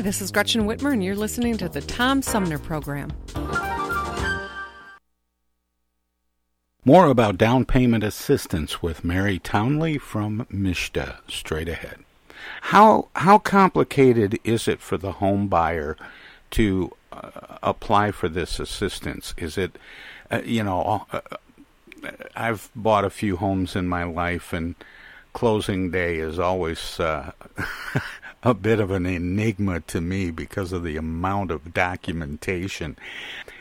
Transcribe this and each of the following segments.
Hi, this is Gretchen Whitmer, and you're listening to the Tom Sumner Program. More about down payment assistance with Mary Townley from MSHDA straight ahead. How how complicated is it for the home buyer to uh, apply for this assistance? Is it uh, you know uh, I've bought a few homes in my life and closing day is always uh, a bit of an enigma to me because of the amount of documentation.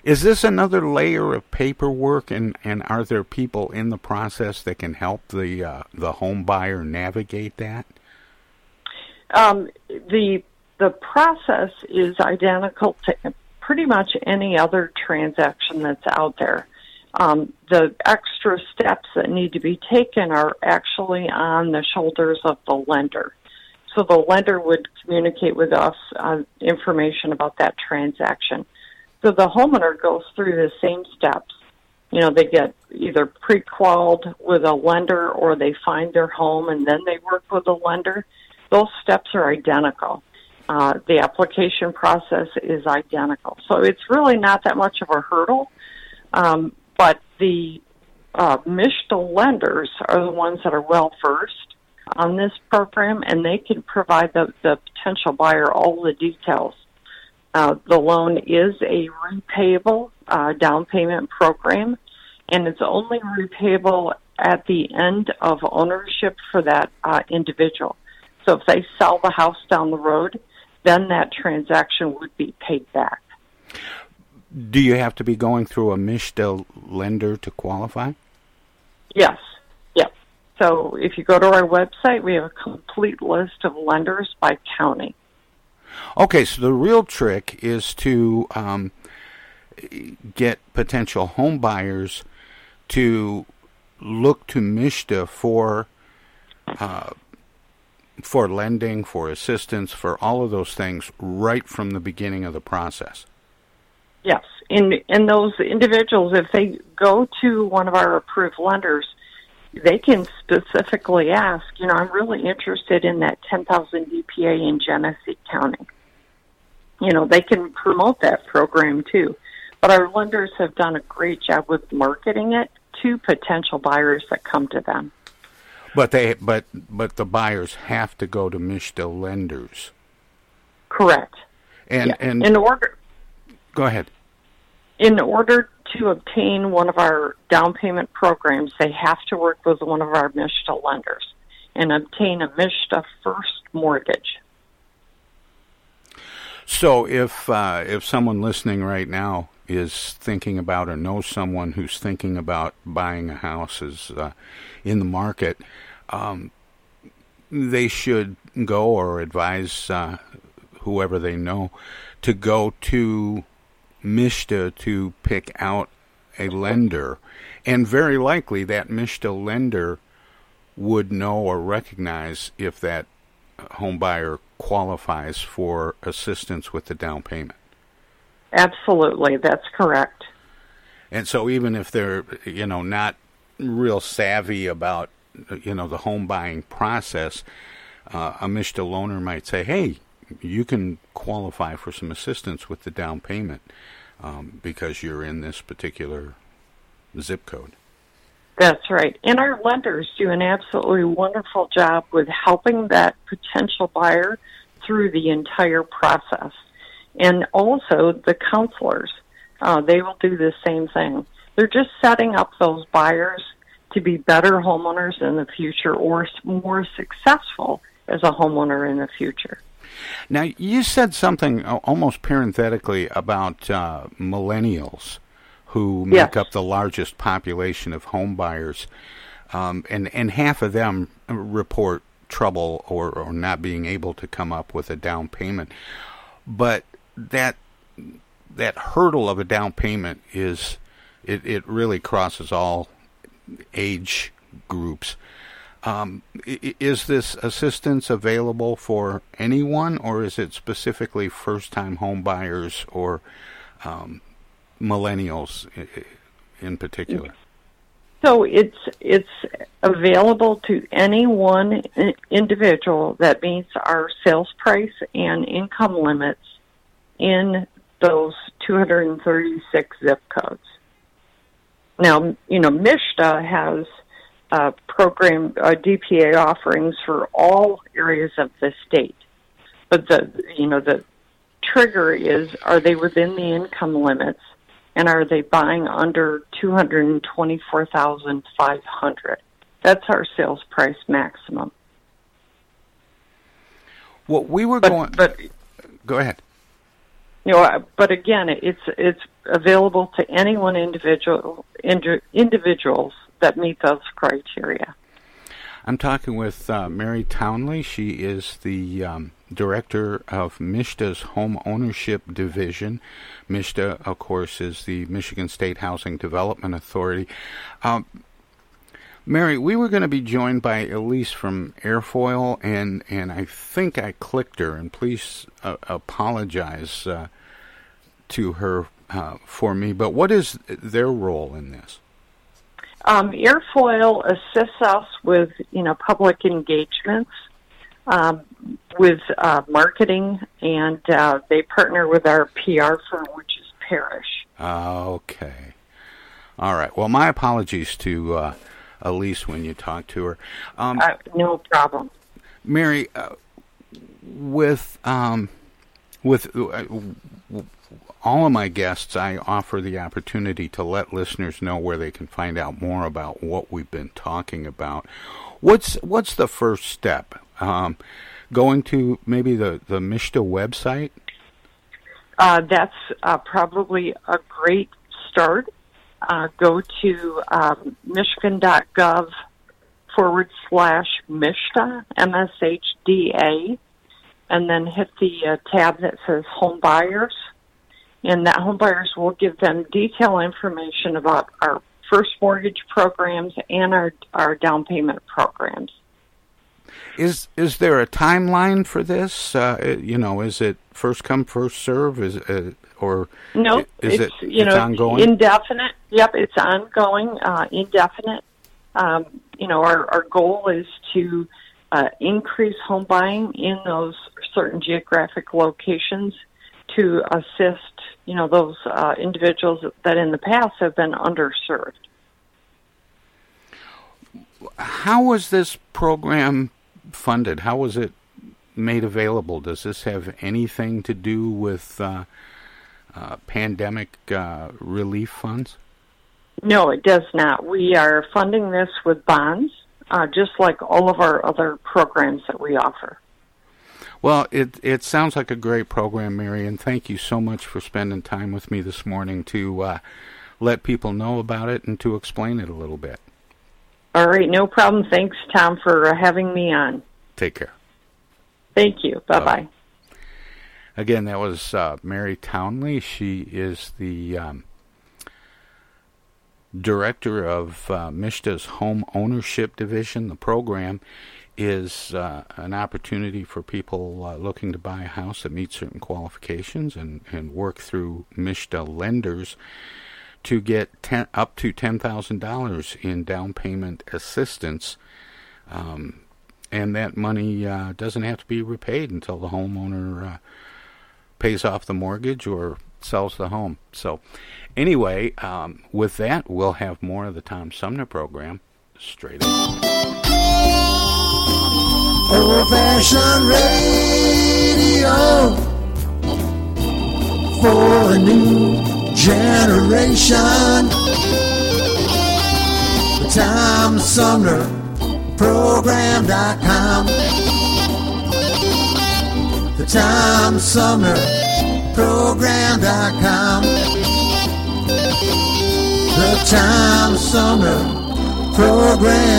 Is this another layer of paperwork, and, and are there people in the process that can help the uh, the home buyer navigate that? Um, the the process is identical to pretty much any other transaction that's out there. Um, the extra steps that need to be taken are actually on the shoulders of the lender. So the lender would communicate with us uh, information about that transaction. So the homeowner goes through the same steps. You know, they get either pre-qualified with a lender or they find their home and then they work with a lender. Those steps are identical. Uh, the application process is identical. So it's really not that much of a hurdle. Um, but the uh, MSHDA lenders are the ones that are well versed on this program, and they can provide the, the potential buyer all the details. Uh, the loan is a repayable uh, down payment program, and it's only repayable at the end of ownership for that uh, individual. So if they sell the house down the road, then that transaction would be paid back. Do you have to be going through a MSHDA lender to qualify? Yes. So if you go to our website, we have a complete list of lenders by county. Okay, so the real trick is to um, get potential home buyers to look to MSHDA for uh, for lending, for assistance, for all of those things right from the beginning of the process. Yes, and and those individuals, if they go to one of our approved lenders, they can specifically ask. You know, I'm really interested in that 10,000 DPA in Genesee County. You know, they can promote that program too. But our lenders have done a great job with marketing it to potential buyers that come to them. But they but but the buyers have to go to MSHDA lenders. Correct. And Yeah. and in order go ahead. in order to obtain one of our down payment programs, they have to work with one of our MSHDA lenders and obtain a MSHDA first mortgage. So if uh, if someone listening right now is thinking about or knows someone who's thinking about buying a house is uh, in the market, um, they should go or advise uh, whoever they know to go to MSHDA to pick out a lender, and very likely that MSHDA lender would know or recognize if that home buyer qualifies for assistance with the down payment. Absolutely, that's correct. And so even if they're, you know, not real savvy about, you know, the home buying process, uh, a MSHDA loaner might say, hey, you can qualify for some assistance with the down payment um, because you're in this particular zip code. That's right. And our lenders do an absolutely wonderful job with helping that potential buyer through the entire process. And also the counselors, uh, they will do the same thing. They're just setting up those buyers to be better homeowners in the future or more successful as a homeowner in the future. Now, you said something almost parenthetically about uh, millennials who make yes. up the largest population of home buyers, um, and and half of them report trouble or, or not being able to come up with a down payment. But that that hurdle of a down payment is it, it really crosses all age groups. Um, is this assistance available for anyone, or is it specifically first-time home buyers or um, millennials in particular? So it's it's available to any one individual that meets our sales price and income limits in those 236 zip codes. Now, you know, MSHDA has uh, program uh, DPA offerings for all areas of the state, but the you know the trigger is are they within the income limits? And are they buying under 224,500 that's our sales price maximum. What we were but, going but go ahead. You know but again it's it's available to anyone individual individuals that meet those criteria I'm talking with uh, Mary Townley. She is the um, director of MSHDA's Home Ownership Division. MSHDA, of course, is the Michigan State Housing Development Authority. Um, Mary, we were going to be joined by Elise from Airfoil, and, and I think I clicked her, and please uh, apologize uh, to her uh, for me. But what is their role in this? Um, Airfoil assists us with, you know, public engagements, um, with uh, marketing, and uh, they partner with our PR firm, which is Parish. Okay. All right. Well, my apologies to uh, Elise when you talk to her. Um, uh, no problem. Mary, uh, with um, with uh, all of my guests, I offer the opportunity to let listeners know where they can find out more about what we've been talking about. What's what's the first step? Um, going to maybe the the MSHDA website. Uh, that's uh, probably a great start. Uh, go to um, michigan.gov forward slash MSHDA, M-S-H-D-A, and then hit the uh, tab that says Home Buyers and that homebuyers will give them detailed information about our first mortgage programs and our our down payment programs. Is is there a timeline for this? Uh, you know, is it first come first serve? Is uh, or no? Is it's, it you know ongoing? indefinite? Yep, it's ongoing, uh, indefinite. Um, you know, our our goal is to uh, increase home buying in those certain geographic locations to assist you know those uh, individuals that in the past have been underserved. How was this program funded? How was it made available? Does this have anything to do with uh, uh, pandemic uh, relief funds? No, it does not. We are funding this with bonds, uh, just like all of our other programs that we offer. Well, it it sounds like a great program, Mary, and thank you so much for spending time with me this morning to uh, let people know about it and to explain it a little bit. All right, no problem. Thanks, Tom, for having me on. Take care. Thank you. Bye bye. Again, that was uh, Mary Townley. She is the um, director of uh, MSHDA's Home Ownership Division. The program is uh, an opportunity for people uh, looking to buy a house that meets certain qualifications and, and work through MSHDA lenders to get ten, up to $10,000 in down payment assistance. Um, and that money uh, doesn't have to be repaid until the homeowner uh, pays off the mortgage or sells the home. So, anyway, um, with that, we'll have more of the Tom Sumner program straight up. Old fashioned radio for a new generation. The Tom Sumner Program.com. The Tom Sumner Program.com. The Tom Sumner Program.com.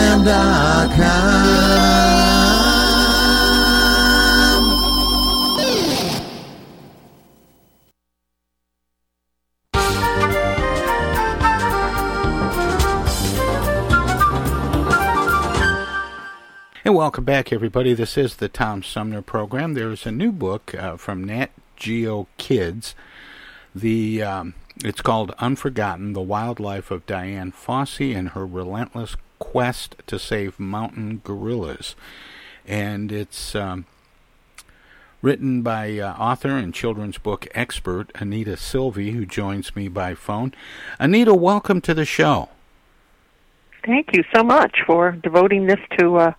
welcome back, everybody. This is the Tom Sumner program. There's a new book uh, from Nat Geo Kids. The um, it's called Unforgotten: The Wildlife of Dian Fossey and Her Relentless Quest to Save Mountain Gorillas, and it's um, written by uh, author and children's book expert Anita Silvey, who joins me by phone. Anita, welcome to the show. Thank you so much for devoting this to uh,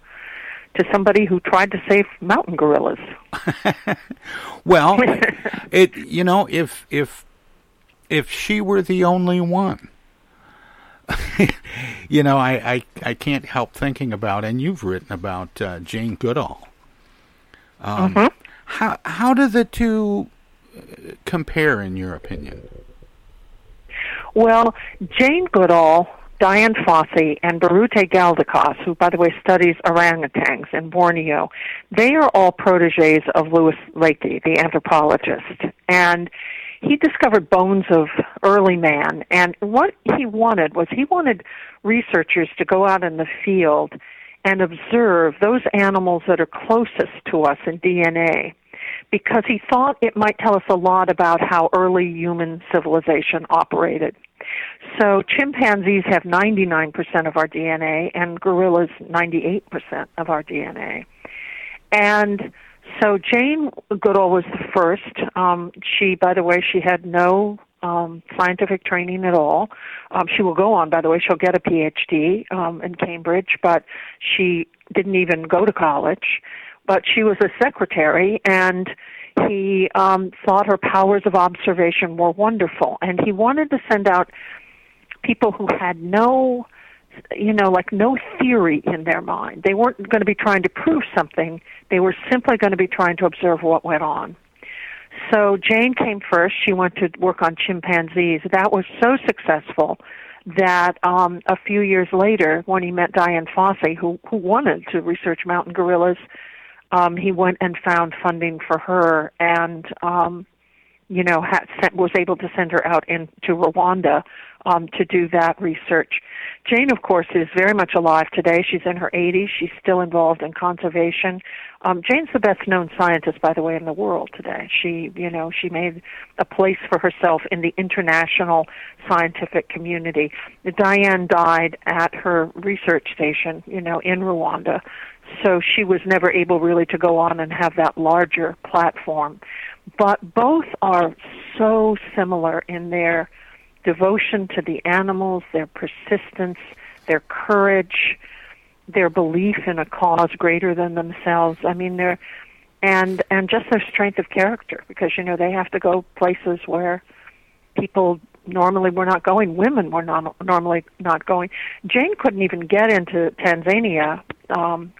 to somebody who tried to save mountain gorillas. Well, it you know if if if she were the only one, you know I, I I can't help thinking about and you've written about uh, Jane Goodall. Um, Mhm. How how do the two uh, compare in your opinion? Well, Jane Goodall, Diane Fossey, and Biruté Galdikas, who, by the way, studies orangutans in Borneo, they are all proteges of Louis Leakey, the anthropologist. And he discovered bones of early man. And what he wanted was he wanted researchers to go out in the field and observe those animals that are closest to us in DNA because he thought it might tell us a lot about how early human civilization operated. So chimpanzees have 99% of our DNA and gorillas 98% of our DNA. And so Jane Goodall was the first. Um, she, by the way, she had no um, scientific training at all. Um, she will go on, by the way, she'll get a PhD um, in Cambridge, but she didn't even go to college. But she was a secretary, and he um, thought her powers of observation were wonderful, and he wanted to send out people who had no you know like no theory in their mind. They weren't going to be trying to prove something. They were simply going to be trying to observe what went on. So jane came first. She went to work on chimpanzees. That was so successful that um a few years later when he met dian fossey who who wanted to research mountain gorillas um he went and found funding for her and um you know had sent, was able to send her out into Rwanda um, to do that research. Jane, of course, is very much alive today. She's in her 80s. She's still involved in conservation. Um, Jane's the best known scientist, by the way, in the world today. She, you know, she made a place for herself in the international scientific community. Dian died at her research station, you know, in Rwanda. So she was never able really to go on and have that larger platform. But both are so similar in their devotion to the animals, their persistence, their courage, their belief in a cause greater than themselves. I mean, they're and and just their strength of character because you know they have to go places where people normally were not going. Women were not normally not going. Jane couldn't even get into Tanzania. Um,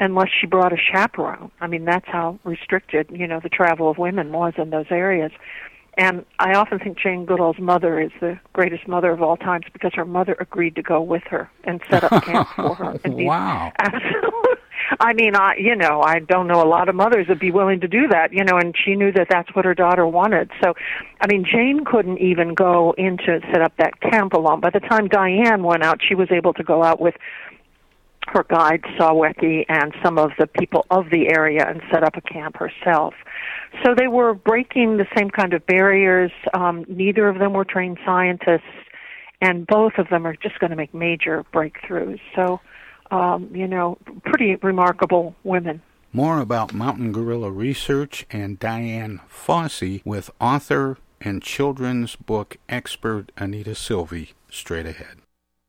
unless she brought a chaperone. I mean, that's how restricted, you know, the travel of women was in those areas. And I often think Jane Goodall's mother is the greatest mother of all times because her mother agreed to go with her and set up camp for her. And wow. Absolutely. I mean, I you know, I don't know a lot of mothers would be willing to do that, you know, and she knew that that's what her daughter wanted. So, I mean, Jane couldn't even go in to set up that camp alone. By the time Dian went out, she was able to go out with her guide Sawecki and some of the people of the area and set up a camp herself. So they were breaking the same kind of barriers. Um, neither of them were trained scientists, and both of them are just going to make major breakthroughs. So, um, you know, pretty remarkable women. More about mountain gorilla research and Dian Fossey with author and children's book expert Anita Silvey straight ahead.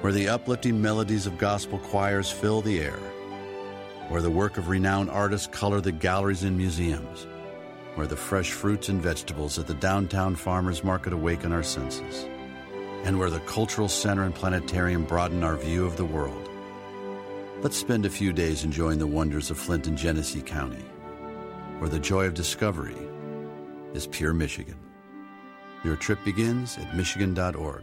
where the uplifting melodies of gospel choirs fill the air, where the work of renowned artists color the galleries and museums, where the fresh fruits and vegetables at the downtown farmers market awaken our senses, and where the cultural center and planetarium broaden our view of the world. Let's spend a few days enjoying the wonders of Flint and Genesee County, where the joy of discovery is pure Michigan. Your trip begins at Michigan.org.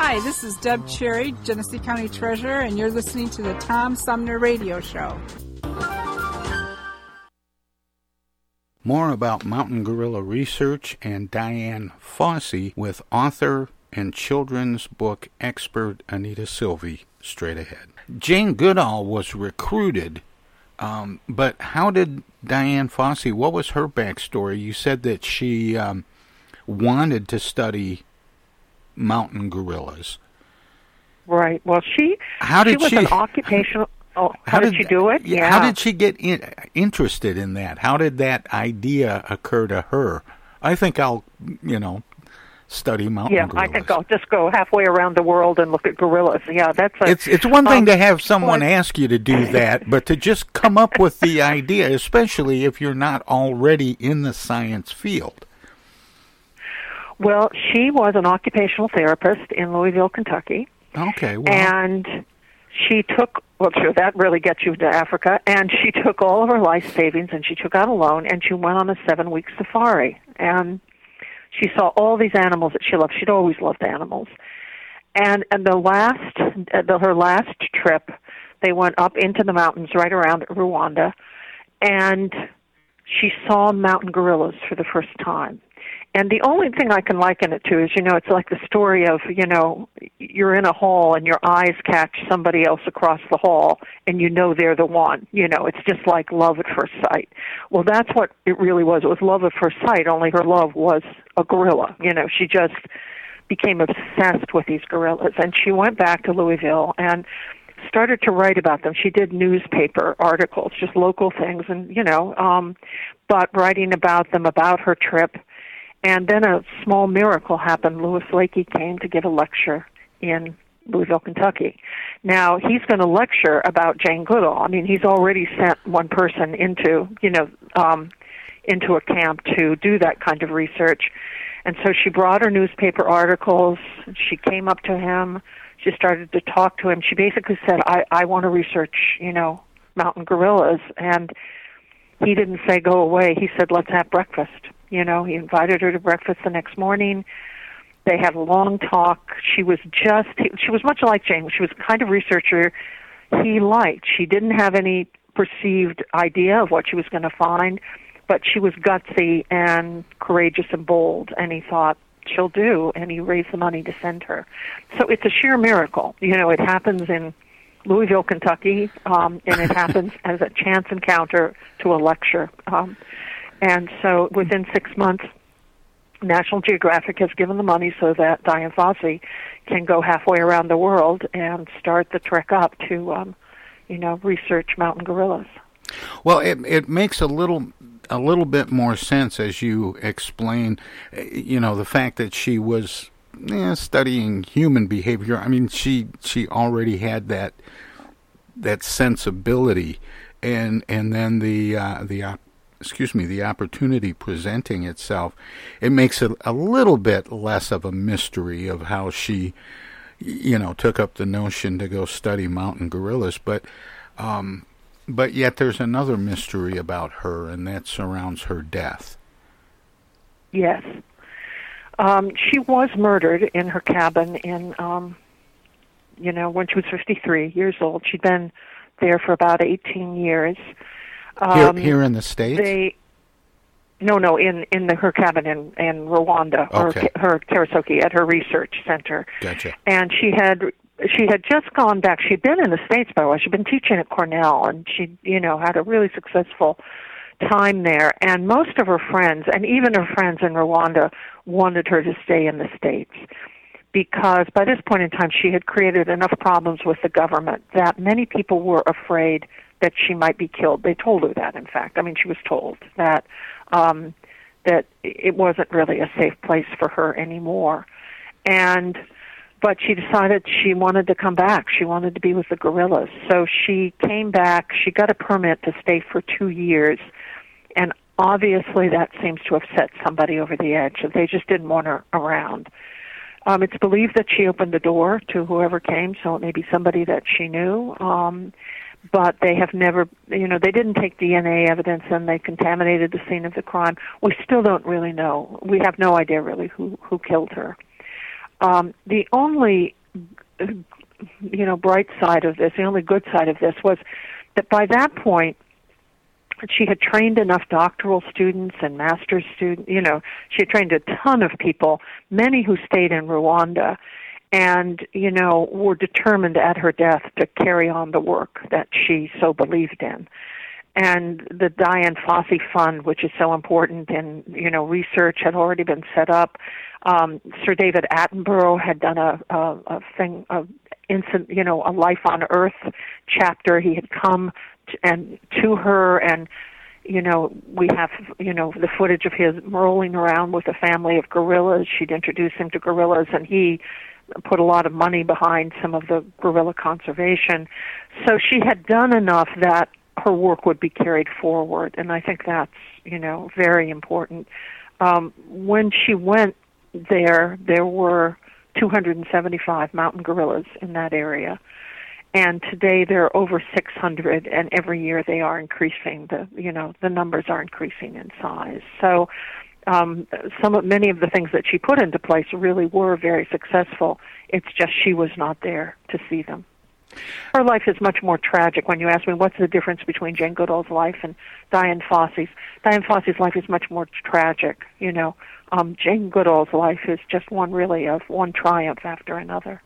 Hi, this is Deb Cherry, Genesee County Treasurer, and you're listening to the Tom Sumner Radio Show. More about mountain gorilla research and Dian Fossey with author and children's book expert Anita Silvey straight ahead. Jane Goodall was recruited, um, but how did Dian Fossey, what was her backstory? You said that she um, wanted to study mountain gorillas. Right. Well, she How did she was she- an occupational. Oh, how, did, she do it? Yeah, How did she get in, interested in that? How did that idea occur to her? I think I'll, you know, study mountain yeah, gorillas. I think I'll just go halfway around the world and look at gorillas. Yeah, that's a, It's it's one thing um, to have someone well, ask you to do that, but to just come up with the idea, especially if you're not already in the science field. Well, she was an occupational therapist in Louisville, Kentucky, Okay, well, and she took. Well, sure, that really gets you to Africa. And she took all of her life savings and she took out a loan and she went on a seven-week safari. And she saw all these animals that she loved. She'd always loved animals. And and the last, uh, the, her last trip, they went up into the mountains right around Rwanda, and she saw mountain gorillas for the first time. And the only thing I can liken it to is, you know, it's like the story of, you know, you're in a hall and your eyes catch somebody else across the hall and you know they're the one. You know, it's just like love at first sight. Well, that's what it really was. It was love at first sight, only her love was a gorilla. You know, she just became obsessed with these gorillas. And she went back to Louisville and started to write about them. She did newspaper articles, just local things, and, you know, um, but writing about them, about her trip. And then a small miracle happened. Louis Leakey came to give a lecture in Louisville, Kentucky. Now he's going to lecture about Jane Goodall. I mean, he's already sent one person into, you know, um, into a camp to do that kind of research. And so she brought her newspaper articles. She came up to him. She started to talk to him. She basically said, "I I want to research, you know, mountain gorillas." And he didn't say go away. He said, "Let's have breakfast." You know, he invited her to breakfast the next morning. They had a long talk. She was just she was much like Jane. She was the kind of researcher he liked. She didn't have any perceived idea of what she was going to find, but she was gutsy and courageous and bold, and he thought she'll do, and he raised the money to send her. So it's a sheer miracle. You know, it happens in Louisville, Kentucky, um, and it happens as a chance encounter to a lecture. Um, and so within six months, National Geographic has given the money so that Dian Fossey can go halfway around the world and start the trek up to, um, you know, research mountain gorillas. Well, it it makes a little a little bit more sense as you explain, you know, the fact that she was eh, studying human behavior. I mean, she she already had that that sensibility, and and then the uh, the op- excuse me the opportunity presenting itself, it makes it a little bit less of a mystery of how she, you know, took up the notion to go study mountain gorillas, but. Um, but yet there's another mystery about her, and that surrounds her death. Yes. Um, she was murdered in her cabin in, um, you know, when she was 53 years old. She'd been there for about 18 years. Here, Um, here in the states. They, no, no, in in the, her cabin in in Rwanda, Okay. her her Karisoke at her research center, Gotcha. and she had she had just gone back. She'd been in the states by the way. She'd been teaching at Cornell, and she you know had a really successful time there. And most of her friends, and even her friends in Rwanda, wanted her to stay in the states because by this point in time she had created enough problems with the government that many people were afraid that she might be killed. They told her that, in fact. I mean, she was told that um, that it wasn't really a safe place for her anymore, and but she decided she wanted to come back. She wanted to be with the gorillas. So she came back. She got a permit to stay for two years. And obviously that seems to have set somebody over the edge. They just didn't want her around. Um, it's believed that she opened the door to whoever came, so it may be somebody that she knew. Um, but they have never, you know, they didn't take DNA evidence and they contaminated the scene of the crime. We still don't really know. We have no idea really who who killed her. Um, the only, you know, bright side of this, the only good side of this was that by that point, she had trained enough doctoral students and master's students. You know, she had trained a ton of people, many who stayed in Rwanda, and you know were determined at her death to carry on the work that she so believed in. And the Dian Fossey Fund, which is so important in you know research, had already been set up. Um, Sir David Attenborough had done a, a, a thing, a instant, you know, a life on Earth chapter. He had come and to her and you know we have you know the footage of his rolling around with a family of gorillas she'd introduce him to gorillas and he put a lot of money behind some of the gorilla conservation. So she had done enough that her work would be carried forward. And i think that's you know very important. Um when she went there there were 275 mountain gorillas in that area. And today there are over 600 and every year they are increasing the you know the numbers are increasing in size. So um some of many of the things that she put into place really were very successful. It's just she was not there to see them. Her life is much more tragic. When you ask me what's the difference between Jane Goodall's life and Dian Fossey's? Dian Fossey's life is much more tragic you know. Um Jane Goodall's life is just one really of one triumph after another.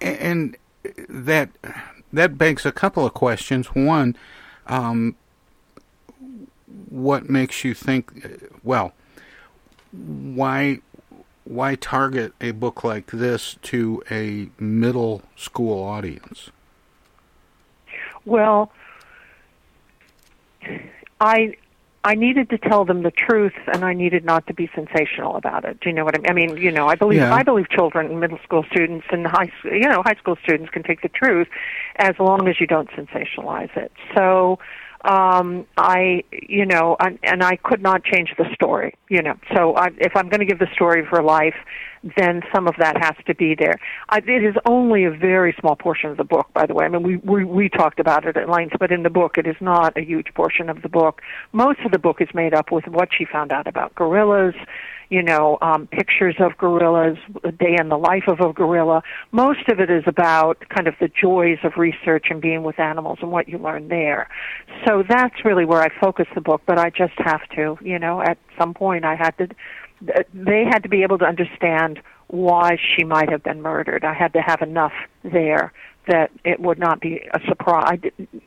And that that begs a couple of questions. One, um, what makes you think? Well, why why target a book like this to a middle school audience? Well, I I needed to tell them the truth, and I needed not to be sensational about it. Do you know what I mean? I mean, you know, I believe Yeah. I believe children, middle school students, and high, you know, high school students can take the truth, as long as you don't sensationalize it. So, um, I, you know, and, and I could not change the story. You know, so I, if I'm going to give the story of her life, then some of that has to be there. I, it is only a very small portion of the book, by the way. I mean, we, we we talked about it at length, but in the book, it is not a huge portion of the book. Most of the book is made up with what she found out about gorillas, you know, um, pictures of gorillas, a day in the life of a gorilla. Most of it is about kind of the joys of research and being with animals and what you learn there. So that's really where I focus the book. But I just have to, you know, at some point I had to they had to be able to understand why she might have been murdered. I had to have enough there that it would not be a surprise.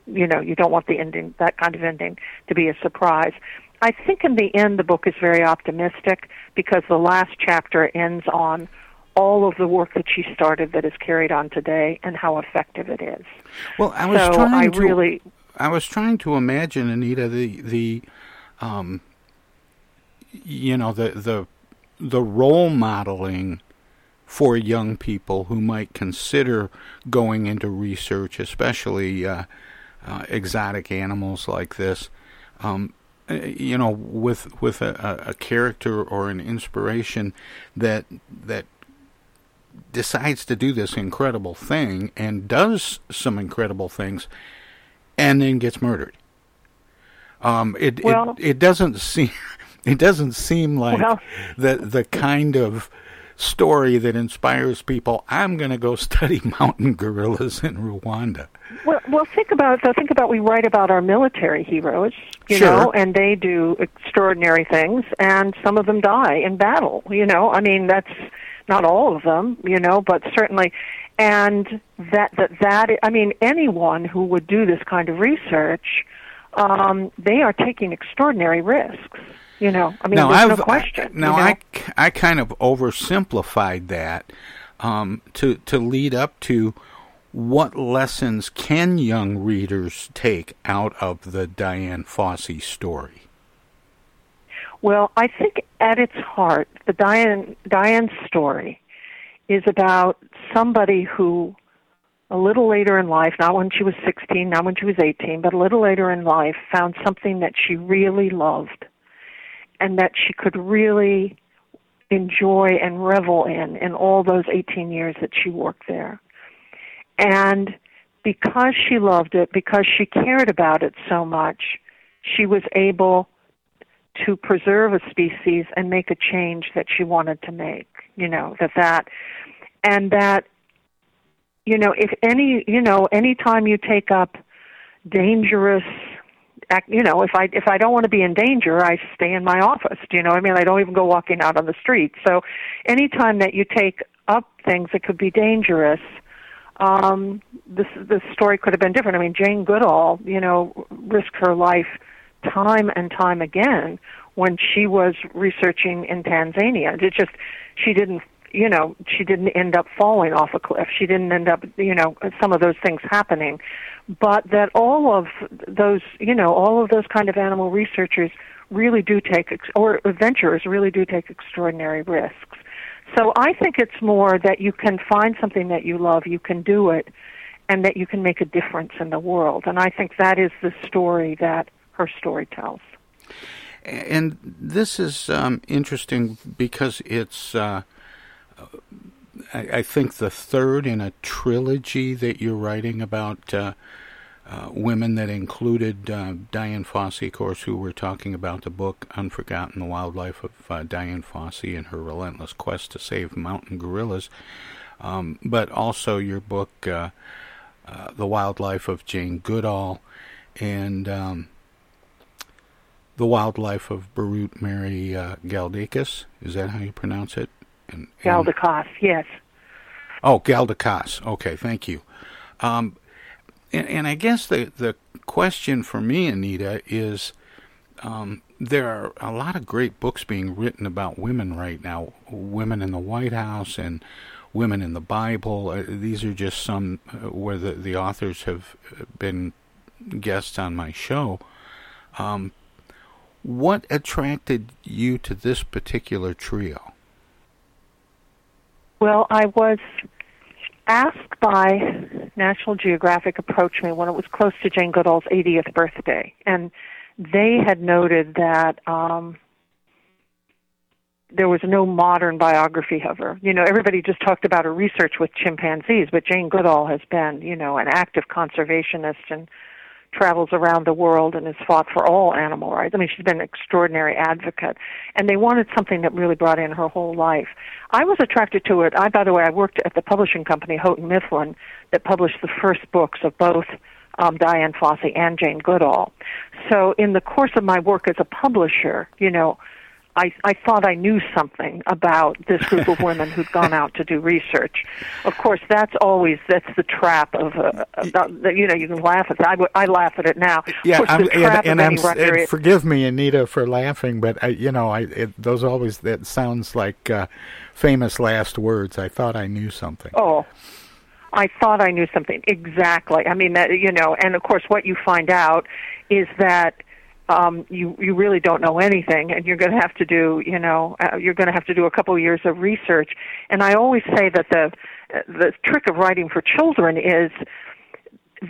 You know, you don't want the ending, that kind of ending, to be a surprise. I think in the end the book is very optimistic because the last chapter ends on all of the work that she started that is carried on today and how effective it is. Well, I was so trying I to really I was trying to imagine Anita the the um you know the the the role modeling for young people who might consider going into research, especially uh, uh, exotic animals like this. Um, you know, with with a, a character or an inspiration that that decides to do this incredible thing and does some incredible things, and then gets murdered. Um, it Well- it it doesn't seem it doesn't seem like Well- the the kind of story that inspires people. I'm going to go study mountain gorillas in Rwanda. Well, well, think about so think about we write about our military heroes, you Sure. know, and they do extraordinary things, and some of them die in battle. You know, I mean that's not all of them, you know, but certainly, and that that that I mean anyone who would do this kind of research, um, they are taking extraordinary risks. You know, I mean, now there's I've no question. now you know? I I kind of oversimplified that um, to to lead up to what lessons can young readers take out of the Dian Fossey story. Well, I think at its heart, the Dian Dian's story is about somebody who a little later in life, not when she was 16, not when she was 18, but a little later in life, found something that she really loved and that she could really enjoy and revel in in all those 18 years that she worked there. And because she loved it, because she cared about it so much, she was able to preserve a species and make a change that she wanted to make. You know, that that and that you know, if any, you know, anytime you take up dangerous you know if i if i don't want to be in danger i stay in my office do you know i mean i don't even go walking out on the street so anytime that you take up things that could be dangerous um this this story could have been different. I mean jane goodall you know risked her life time and time again when she was researching in tanzania. It just she didn't you know she didn't end up falling off a cliff. She didn't end up you know some of those things happening. But that all of those you know all of those kind of animal researchers really do take or adventurers really do take extraordinary risks so i think it's more that you can find something that you love you can do it and that you can make a difference in the world. And i think that is the story that her story tells. And this is um, interesting because it's uh, I, I, think the third in a trilogy that you're writing about uh, uh, women that included uh, Dian Fossey, of course, who we're talking about the book Unforgotten: The Wildlife of uh, Dian Fossey and her relentless quest to save mountain gorillas, um, but also your book uh, uh, The Wildlife of Jane Goodall and um, The Wildlife of Biruté Mary uh, Galdikas. Is that how you pronounce it? And, and Galdikas, yes. Oh, Galdikas. Okay, thank you. Um, and, and, I guess the the question for me, Anita, is um, there are a lot of great books being written about women right now. Women in the White House and women in the Bible. Uh, these are just some uh, where the the authors have been guests on my show. Um, what attracted you to this particular trio? Well, I was asked by National Geographic approached me when it was close to Jane Goodall's 80th birthday, and they had noted that um, there was no modern biography of her. You know, everybody just talked about her research with chimpanzees, but Jane Goodall has been, you know, an active conservationist and travels around the world and has fought for all animal rights. I mean, she's been an extraordinary advocate. And they wanted something that really brought in her whole life. I was attracted to it. I, by the way, I worked at the publishing company Houghton Mifflin that published the first books of both um, Dian Fossey and Jane Goodall. So, in the course of my work as a publisher, you know, I, I thought I knew something about this group of women who'd gone out to do research. Of course, that's always that's the trap of, uh, of you know you can laugh at that. I, I laugh at it now. Yeah, course, and, and I'm and forgive me, Anita, for laughing, but I, you know, I it, those always that sounds like uh, famous last words. I thought I knew something. Oh. I thought I knew something exactly. I mean, that you know, and of course, what you find out is that um, you you really don't know anything, and you're going to have to do you know uh, you're going to have to do a couple of years of research. And I always say that the the trick of writing for children is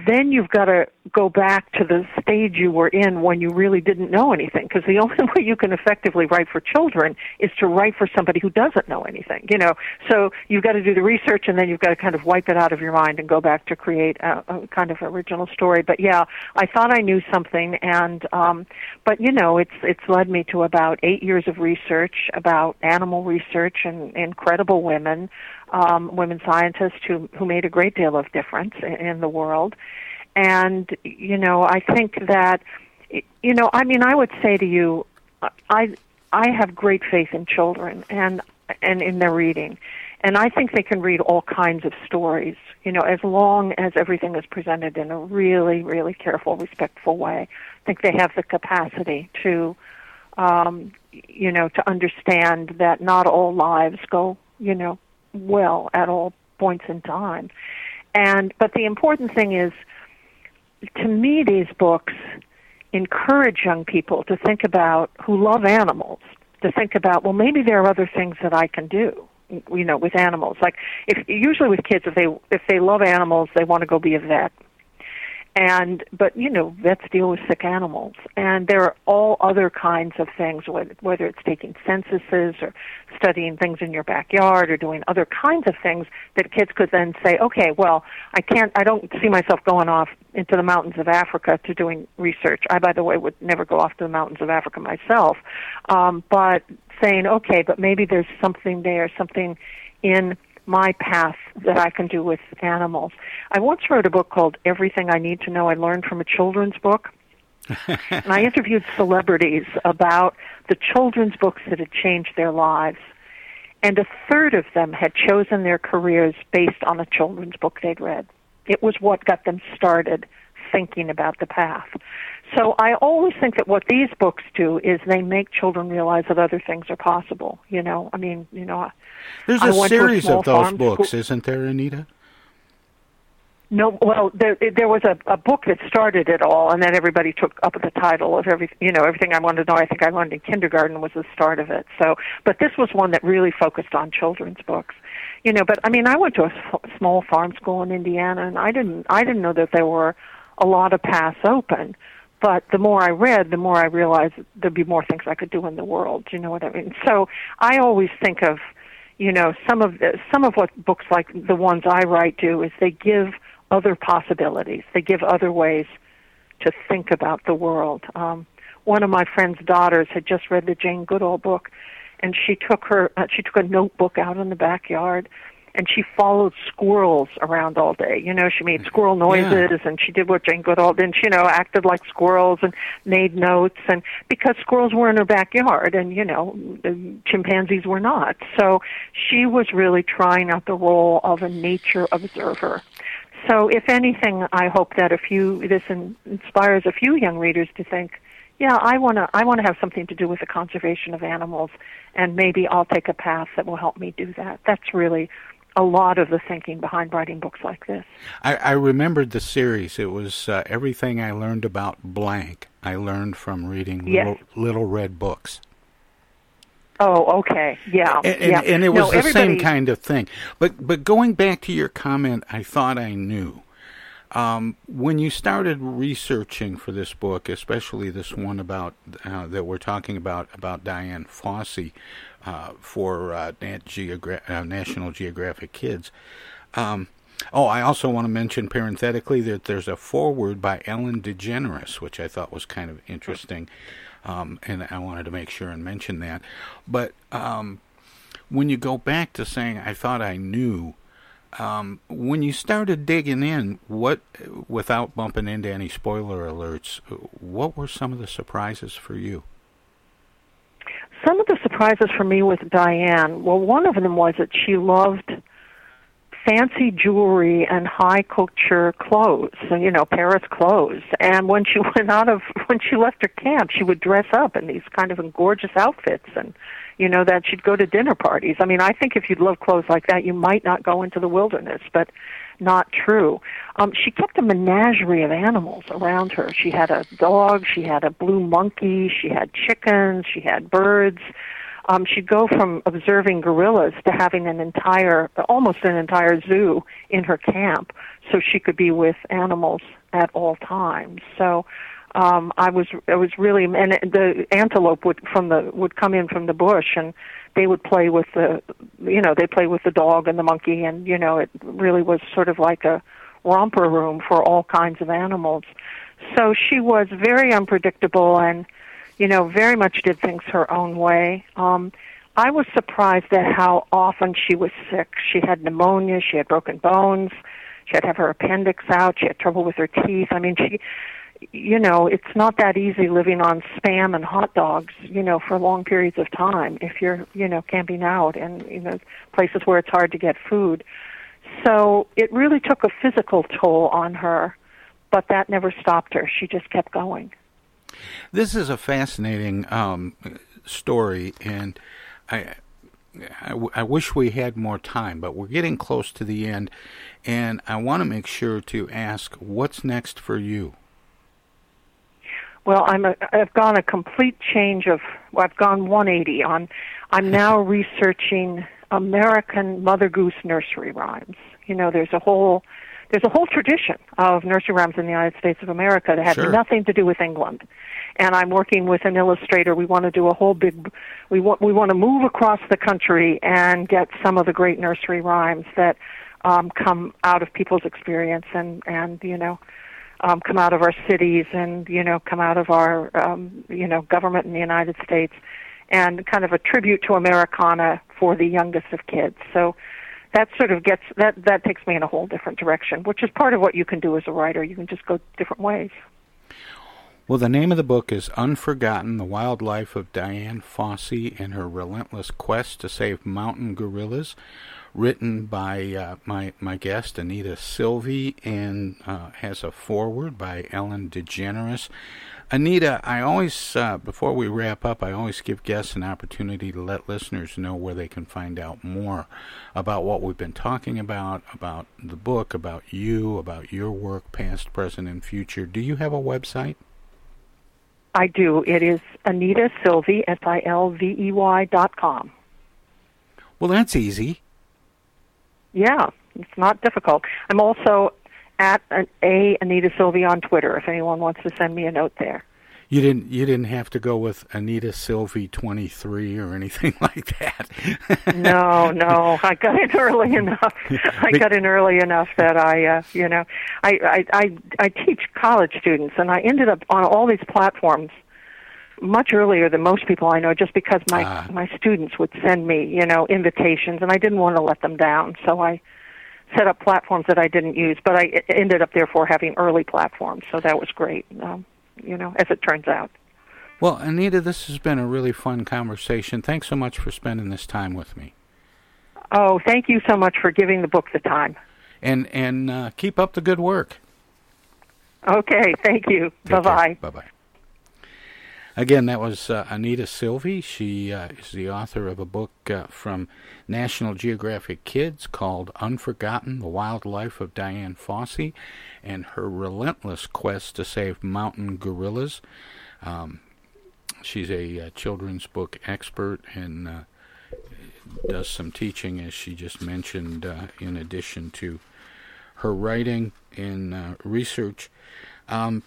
then you've got to go back to the stage you were in when you really didn't know anything because the only way you can effectively write for children is to write for somebody who doesn't know anything you know? So you've got to do the research and then you've got to kind of wipe it out of your mind and go back to create a, a kind of original story. But yeah i thought i knew something and um but you know it's it's led me to about 8 years of research about animal research and incredible women um, women scientists who who made a great deal of difference in, in the world. And you know, I think that you know, I mean, I would say to you, I I have great faith in children and and in their reading. And I think they can read all kinds of stories, you know, as long as everything is presented in a really, really careful, respectful way. I think they have the capacity to, um, you know, to understand that not all lives go, you know, well at all points in time. And but the important thing is to me these books encourage young people to think about who love animals to think about well maybe there are other things that I can do you know with animals like if usually with kids if they if they love animals they want to go be a vet and but you know vets deal with sick animals. And there are all other kinds of things whether, whether it's taking censuses or studying things in your backyard or doing other kinds of things that kids could then say okay well i can't i don't see myself going off into the mountains of africa to doing research. I by the way would never go off to the mountains of africa myself. Um but saying okay but maybe there's something there something in my path that I can do with animals. I once wrote a book called Everything I Need to Know I Learned from a Children's Book. and I interviewed celebrities about the children's books that had changed their lives. And a third of them had chosen their careers based on a children's book they'd read. It was what got them started thinking about the path. So I always think that what these books do is they make children realize that other things are possible. You know, I mean, you know, there's I a to a series of those books, school- isn't there, Anita? No, well, there there was a, a book that started it all, and then everybody took up the title of every, you know, everything I wanted to know. I think I learned in kindergarten was the start of it. So, but this was one that really focused on children's books, you know. But I mean, I went to a small farm school in Indiana, and I didn't I didn't know that there were a lot of paths open. But the more I read, the more I realized there'd be more things I could do in the world. You know what I mean? So I always think of, you know, some of the, some of what books like the ones I write do is they give other possibilities. They give other ways to think about the world. Um, one of my friend's daughters had just read the Jane Goodall book, and she took her uh, she took a notebook out in the backyard, and she followed squirrels around all day. You know, she made squirrel noises, and she did what Jane Goodall did. And she, you know, acted like squirrels and made notes, and because squirrels were in her backyard, and you know, the chimpanzees were not. So she was really trying out the role of a nature observer. So, if anything, I hope that a few this in, inspires a few young readers to think, yeah, I want to I want to have something to do with the conservation of animals, and maybe I'll take a path that will help me do that. That's really a lot of the thinking behind writing books like this. I, I remembered the series. It was uh, everything I learned about blank. I learned from reading Yes. little, little red books. Oh, okay, yeah, and, and, yeah. and it No, was the same kind of thing. But but going back to your comment, I thought I knew. Um, when you started researching for this book, especially this one about uh, that we're talking about about Dian Fossey uh, for uh, Nat Geogra- uh, National Geographic Kids. Um, oh, I also want to mention parenthetically that there's a foreword by Ellen DeGeneres, which I thought was kind of interesting, um, and I wanted to make sure and mention that. But um, when you go back to saying I thought I knew, um, when you started digging in, what without bumping into any spoiler alerts, what were some of the surprises for you? Some of the surprises for me with Dian, well, one of them was that she loved fancy jewelry and high couture clothes, you know, Paris clothes. And when she went out of, when she left her camp, she would dress up in these kind of gorgeous outfits and, you know, that she'd go to dinner parties. I mean, I think if you'd love clothes like that, you might not go into the wilderness, but not true. Um, she kept a menagerie of animals around her. She had a dog, she had a blue monkey, she had chickens, she had birds. Um, she'd go from observing gorillas to having an entire, almost an entire zoo in her camp, so she could be with animals at all times. So um i was i was really and the antelope would from the would come in from the bush and they would play with the you know they play with the dog and the monkey and you know it really was sort of like a romper room for all kinds of animals. So she was very unpredictable and you know very much did things her own way. Um i was surprised at how often she was sick. She had pneumonia she had broken bones she had to have her appendix out she had trouble with her teeth. I mean she you know, it's not that easy living on spam and hot dogs, you know, for long periods of time if you're, you know, camping out and, you know, places where it's hard to get food. So it really took a physical toll on her, but that never stopped her. She just kept going. This is a fascinating um, story, and I, I, w- I wish we had more time, but we're getting close to the end, and I want to make sure to ask what's next for you. Well, I'm a, I've gone a complete change of. Well, I've gone 180 on. I'm now researching American Mother Goose nursery rhymes. You know, there's a whole there's a whole tradition of nursery rhymes in the United States of America that have Sure. nothing to do with England. And I'm working with an illustrator. We want to do a whole big, we want we want to move across the country and get some of the great nursery rhymes that um, come out of people's experience and and you know um, come out of our cities and you know come out of our um, you know government in the United States and kind of a tribute to Americana for the youngest of kids. So that sort of gets that that takes me in a whole different direction, which is part of what you can do as a writer. You can just go different ways. Well, the name of the book is Unforgotten The Wild Life of Dian Fossey and Her Relentless Quest to Save Mountain Gorillas, written by uh, my, my guest, Anita Silvey, and uh, has a foreword by Ellen DeGeneres. Anita, I always, uh, before we wrap up, I always give guests an opportunity to let listeners know where they can find out more about what we've been talking about, about the book, about you, about your work, past, present, and future. Do you have a website? I do. It is Anita Silvey, S I L V E Y dot com. Well, that's easy. Yeah, it's not difficult. I'm also at an, a Anita Silvey on Twitter. If anyone wants to send me a note there. You didn't. You didn't have to go with Anita Silvey twenty three or anything like that. no, no, I got in early enough. I got in early enough that I, uh, you know, I, I, I, I teach college students, and I ended up on all these platforms much earlier than most people I know, just because my my students would send me, you know, invitations, and I didn't want to let them down, so I set up platforms that I didn't use, but I ended up therefore having early platforms, so that was great. Um, you know, as it turns out. Well, Anita, this has been a really fun conversation. Thanks so much for spending this time with me, Oh, thank you so much for giving the book the time. and and uh, keep up the good work. Okay, thank you. Bye bye. Bye bye. Again, that was uh, Anita Silvey. She uh, is the author of a book uh, from National Geographic Kids called Unforgotten The Wild Life of Dian Fossey and Her Relentless Quest to Save Mountain Gorillas. Um, she's a uh, children's book expert and uh, does some teaching, as she just mentioned, uh, in addition to her writing and research. Um,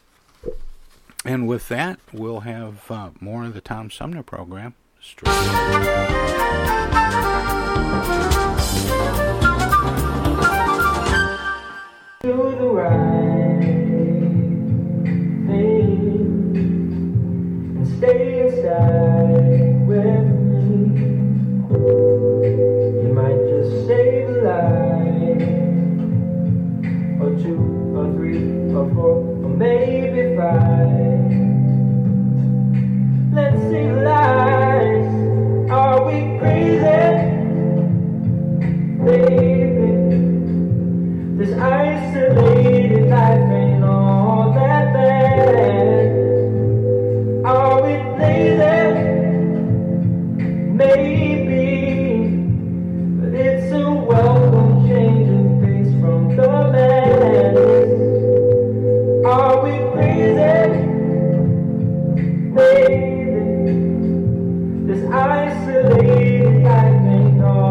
and with that, we'll have uh, more of the Tom Sumner program. Stay inside Let's save lives. This isolated life ain't all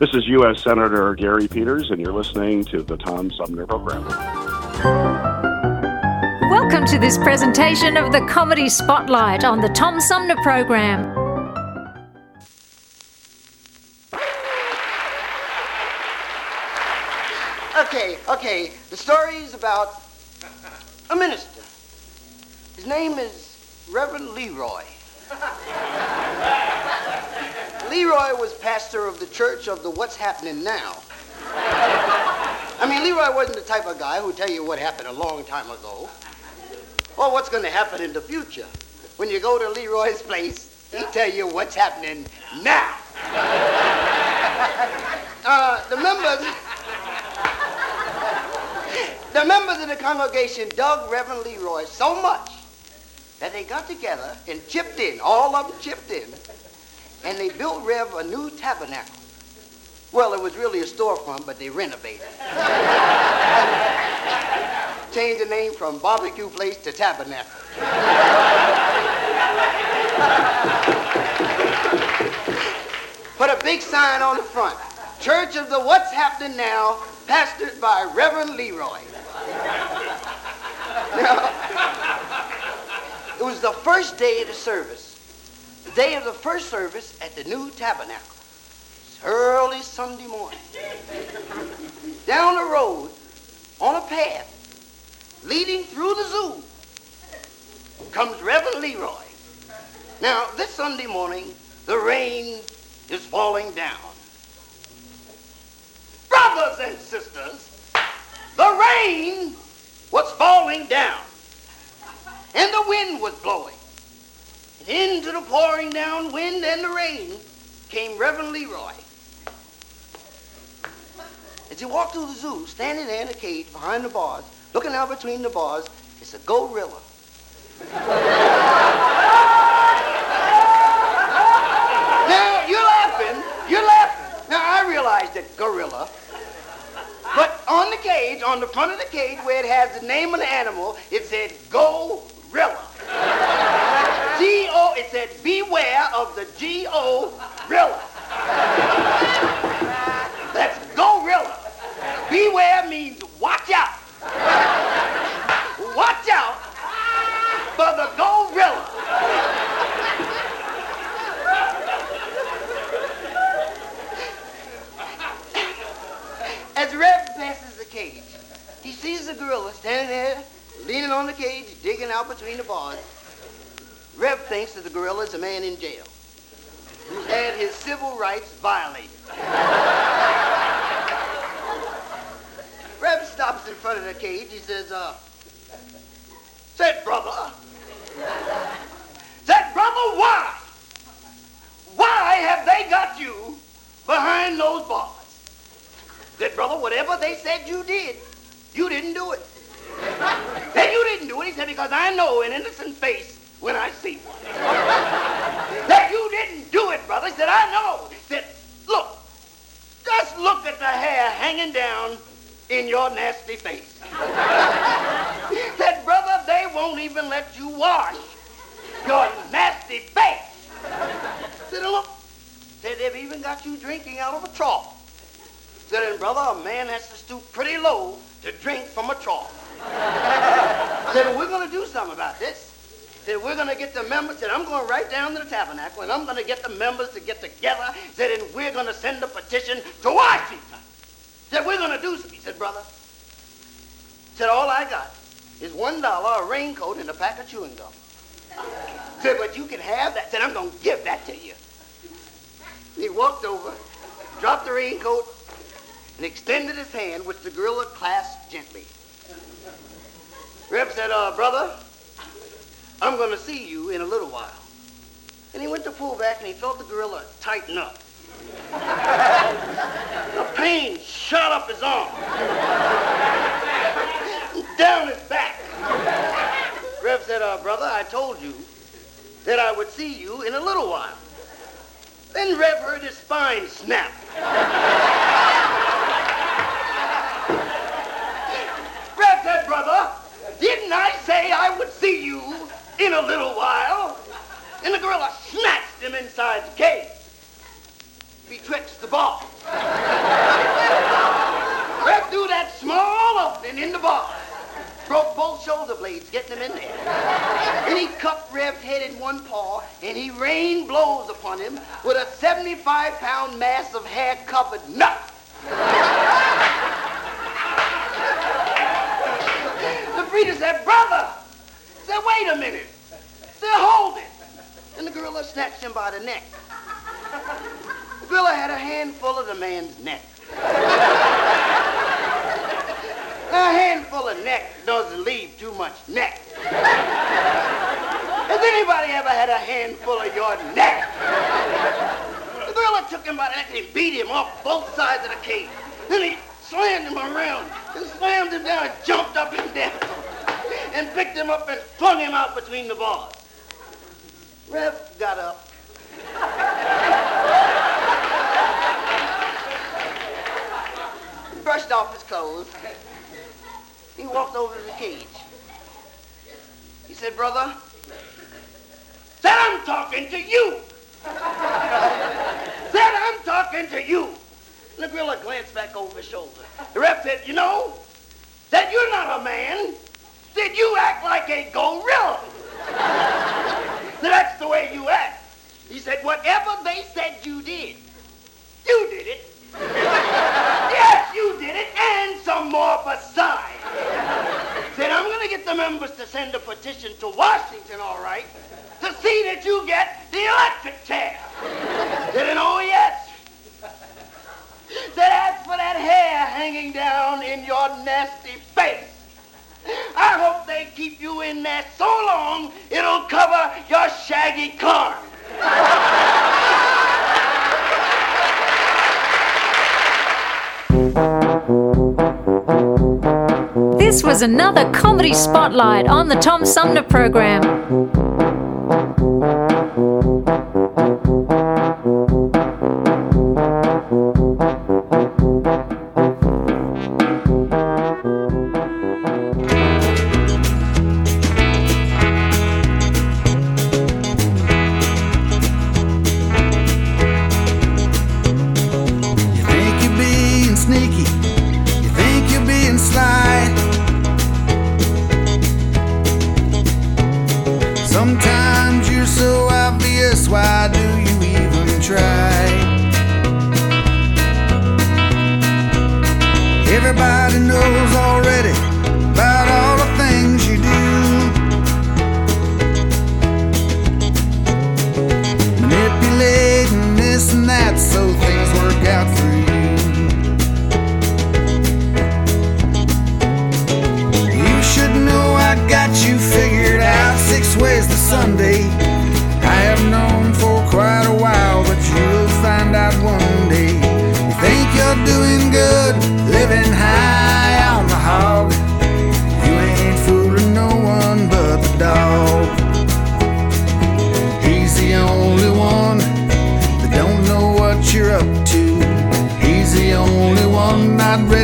This is U.S. Senator Gary Peters, and you're listening to the Tom Sumner Program. Welcome to this presentation of the Comedy Spotlight on the Tom Sumner Program. Okay, okay. The story is about a minister. His name is Reverend Leroy. Leroy was pastor of the church of the What's Happening Now. I mean, Leroy wasn't the type of guy who'd tell you what happened a long time ago or what's going to happen in the future. When you go to Leroy's place, he'd tell you what's happening now. uh, the members. The members of the congregation dug Reverend Leroy so much that they got together and chipped in, all of them chipped in, and they built Rev a new tabernacle. Well, it was really a storefront, but they renovated. Changed the name from barbecue place to tabernacle. Put a big sign on the front. Church of the What's Happening Now, pastored by Reverend Leroy. Now, it was the first day of the service, day of the first service at the new tabernacle. It's early Sunday morning. Down the road, on a path leading through the zoo, comes Reverend Leroy. Now, this Sunday morning, the rain is falling down. Brothers and sisters, the rain was falling down, and the wind was blowing. Into the pouring down wind and the rain came Reverend Leroy. As he walked through the zoo, standing there in a cage behind the bars, looking out between the bars, it's a gorilla. now, you're laughing. You're laughing. Now, I realize that gorilla. But on the cage, on the front of the cage where it has the name of the animal, it said Go-Rilla. G-O, it said beware of the G-O-Rilla. That's Go-Rilla. Beware means watch out. Watch out for the Go-Rilla. As Rev passes the cage, he sees the gorilla standing there, leaning on the cage, between the bars. Rev thinks that the gorilla is a man in jail who's had his civil rights violated. Rev stops in front of the cage. He says, uh, said, brother, said, brother, why? Why have they got you behind those bars? Said, brother, whatever they said you did, you didn't do it. said, you didn't do it. He said, because I know an innocent face when I see one. that you didn't do it, brother. He said, I know. He said, look, just look at the hair hanging down in your nasty face. said, brother, they won't even let you wash your nasty face. said, look, said, they've even got you drinking out of a trough. Said, and brother, a man has to stoop pretty low to drink from a trough. said, we're going to do something about this. Said, we're going to get the members, said, I'm going right down to the tabernacle, and I'm going to get the members to get together, said, and we're going to send a petition to Washington. Said, we're going to do something. He said, brother, said, all I got is one dollar, a raincoat, and a pack of chewing gum. Said, but you can have that. Said, I'm going to give that to you. He walked over, dropped the raincoat, and extended his hand, which the gorilla clasped gently. Reb said, uh, brother, I'm going to see you in a little while. And he went to pull back, and he felt the gorilla tighten up. the pain shot up his arm, down his back. Reb said, uh, brother, I told you that I would see you in a little while. Then Rev heard his spine snap. Rev said, brother, didn't I I would see you in a little while? And the gorilla snatched him inside the cage, betwixt the bars. Rev threw that small opening in the bars, broke both shoulder blades getting him in there. Then he cupped Rev's head in one paw, and he rained blows upon him with a 75-pound mass of hair-covered nut. the breeder said, brother, said, wait a minute. Said, hold it. And the gorilla snatched him by the neck. The gorilla had a handful of the man's neck. a handful of neck doesn't leave too much neck. Has anybody ever had a handful of your neck? The gorilla took him by the neck and he beat him off both sides of the cage. Then he slammed him around and slammed him down and jumped up and down and picked him up and flung him out between the bars. Rev got up. brushed off his clothes. He walked over to the cage. He said, Brother, said I'm talking to you. said I'm talking to you. And the gorilla glanced back over his shoulder. The rep said, You know, said you're not a man. Then you act like a gorilla. That's the way you act. He said, whatever they said you did, you did it. yes, you did it, and some more besides. Said, I'm going to get the members to send a petition to Washington, all right, to see that you get the electric chair. Said, and oh, yes. Said, as for that hair hanging down in your nest. Hope they keep you in there so long it'll cover your shaggy car. This was another Comedy Spotlight on the Tom Sumner program.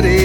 ready.